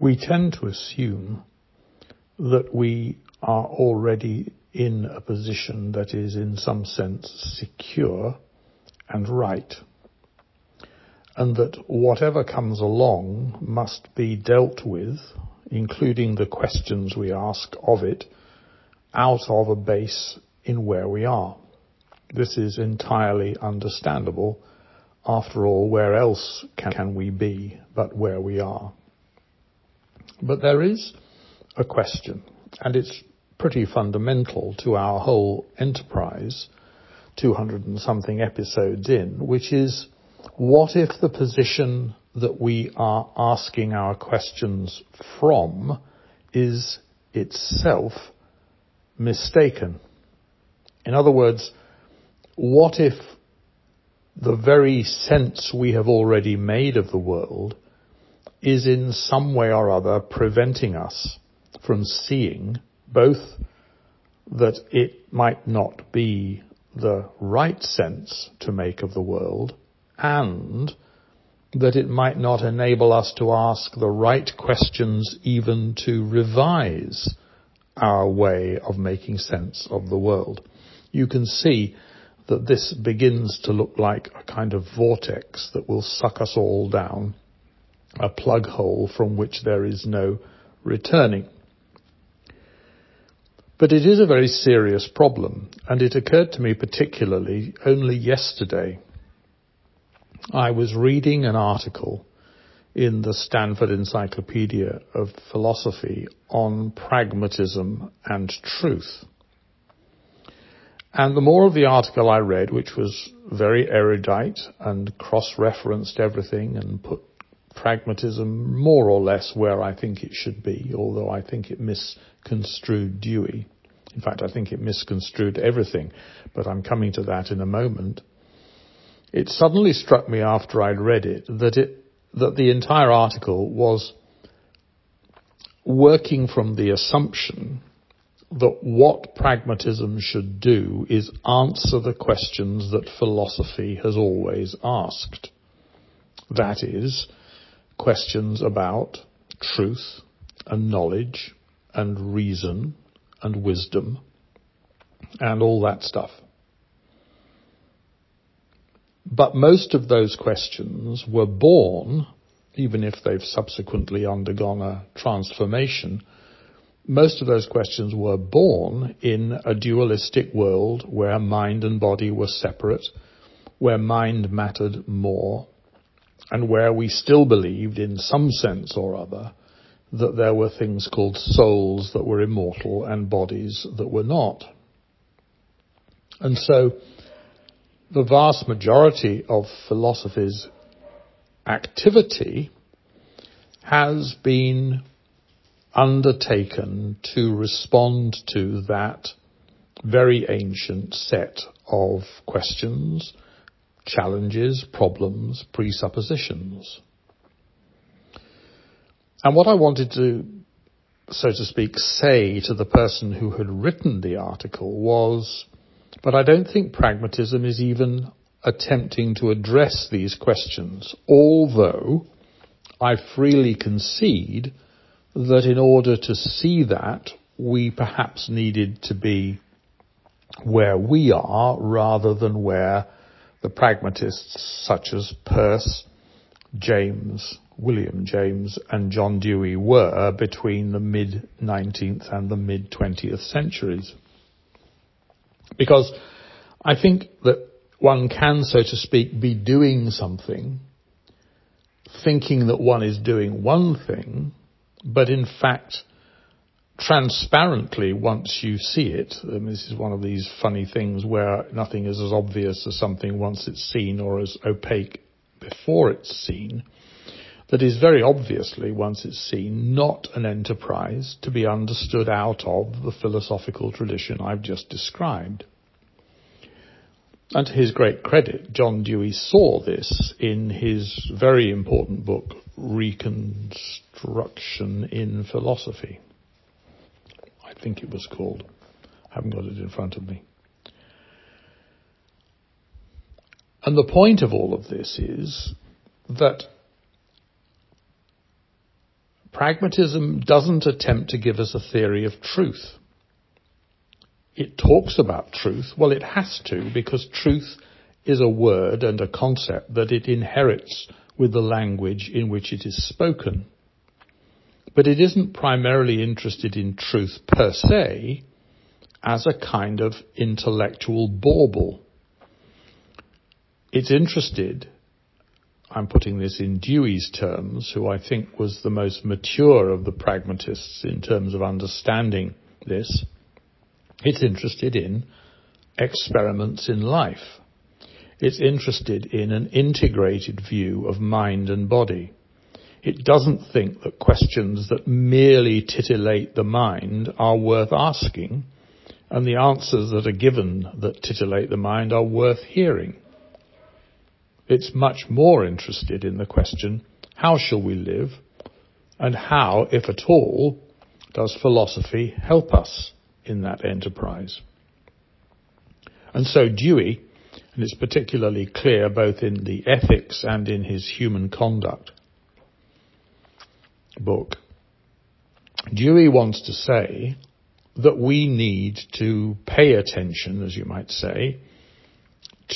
we tend to assume that we are already in a position that is in some sense secure and right. And that whatever comes along must be dealt with, including the questions we ask of it, out of a base in where we are. This is entirely understandable. After all, where else can we be but where we are? But there is a question, and it's pretty fundamental to our whole enterprise, 200 and something episodes in, which is what if the position that we are asking our questions from is itself mistaken? In other words, what if the very sense we have already made of the world is in some way or other preventing us from seeing both that it might not be the right sense to make of the world and that it might not enable us to ask the right questions even to revise our way of making sense of the world. You can see that this begins to look like a kind of vortex that will suck us all down, a plug hole from which there is no returning. But it is a very serious problem, and it occurred to me particularly only yesterday. I was reading an article in the Stanford Encyclopedia of Philosophy on pragmatism and truth. And the more of the article I read, which was very erudite and cross-referenced everything and put pragmatism more or less where I think it should be, although I think it misconstrued Dewey. In fact, I think it misconstrued everything, but I'm coming to that in a moment. It suddenly struck me after I'd read it that it, that the entire article was working from the assumption that what pragmatism should do is answer the questions that philosophy has always asked. That is, questions about truth and knowledge and reason and wisdom and all that stuff. But most of those questions were born, even if they've subsequently undergone a transformation, most of those questions were born in a dualistic world where mind and body were separate, where mind mattered more, and where we still believed in some sense or other that there were things called souls that were immortal and bodies that were not. And so the vast majority of philosophy's activity has been undertaken to respond to that very ancient set of questions, challenges, problems, presuppositions. And what I wanted to, so to speak, say to the person who had written the article was, but I don't think pragmatism is even attempting to address these questions, although I freely concede that in order to see that, we perhaps needed to be where we are rather than where the pragmatists such as Peirce, James, William James and John Dewey were between the mid 19th and the mid 20th centuries. Because I think that one can, so to speak, be doing something, thinking that one is doing one thing, but in fact, transparently once you see it, and this is one of these funny things where nothing is as obvious as something once it's seen or as opaque before it's seen, that is very obviously, once it's seen, not an enterprise to be understood out of the philosophical tradition I've just described. And to his great credit, John Dewey saw this in his very important book, Reconstruction in Philosophy. I think it was called. I haven't got it in front of me. And the point of all of this is that pragmatism doesn't attempt to give us a theory of truth. It talks about truth. Well, it has to because truth is a word and a concept that it inherits with the language in which it is spoken. But it isn't primarily interested in truth per se as a kind of intellectual bauble. It's interested, I'm putting this in Dewey's terms, who I think was the most mature of the pragmatists in terms of understanding this. It's interested in experiments in life. It's interested in an integrated view of mind and body. It doesn't think that questions that merely titillate the mind are worth asking, and the answers that are given that titillate the mind are worth hearing. It's much more interested in the question, how shall we live? And how, if at all, does philosophy help us in that enterprise? And so Dewey, and it's particularly clear both in the ethics and in his human conduct book, Dewey wants to say that we need to pay attention, as you might say,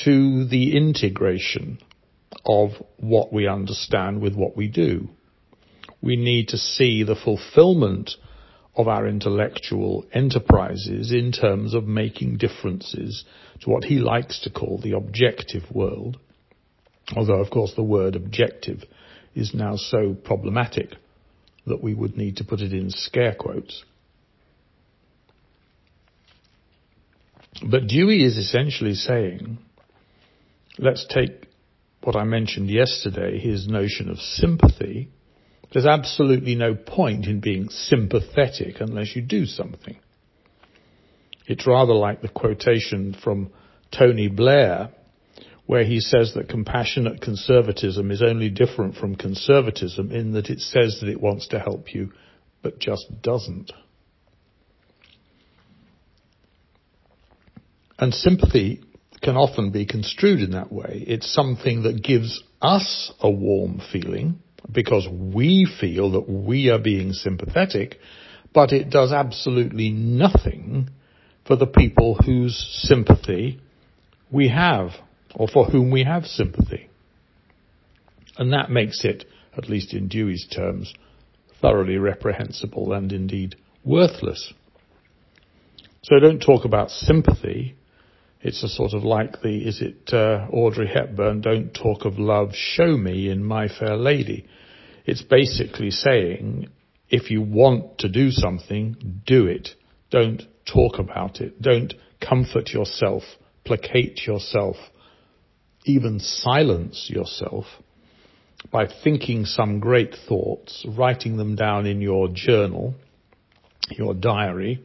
to the integration of what we understand with what we do. We need to see the fulfillment of our intellectual enterprises in terms of making differences to what he likes to call the objective world. Although, of course, the word objective is now so problematic that we would need to put it in scare quotes. But Dewey is essentially saying, let's take what I mentioned yesterday, his notion of sympathy. There's absolutely no point in being sympathetic unless you do something. It's rather like the quotation from Tony Blair, where he says that compassionate conservatism is only different from conservatism in that it says that it wants to help you, but just doesn't. And sympathy can often be construed in that way. It's something that gives us a warm feeling because we feel that we are being sympathetic, but it does absolutely nothing for the people whose sympathy we have or for whom we have sympathy. And that makes it, at least in Dewey's terms, thoroughly reprehensible and indeed worthless. So don't talk about sympathy it's a sort of like the, is it uh, Audrey Hepburn, don't talk of love, show me in My Fair Lady. It's basically saying, if you want to do something, do it. Don't talk about it. Don't comfort yourself, placate yourself, even silence yourself by thinking some great thoughts, writing them down in your journal, your diary,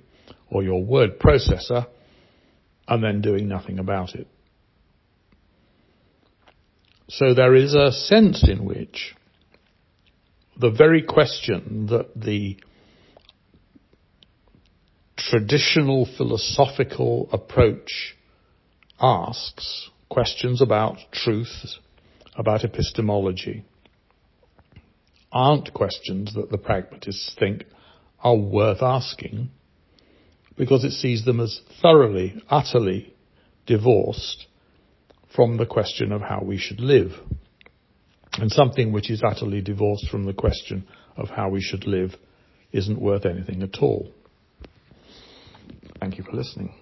or your word processor, and then doing nothing about it. So there is a sense in which the very question that the traditional philosophical approach asks, questions about truth, about epistemology, aren't questions that the pragmatists think are worth asking because it sees them as thoroughly, utterly divorced from the question of how we should live. And something which is utterly divorced from the question of how we should live isn't worth anything at all. Thank you for listening.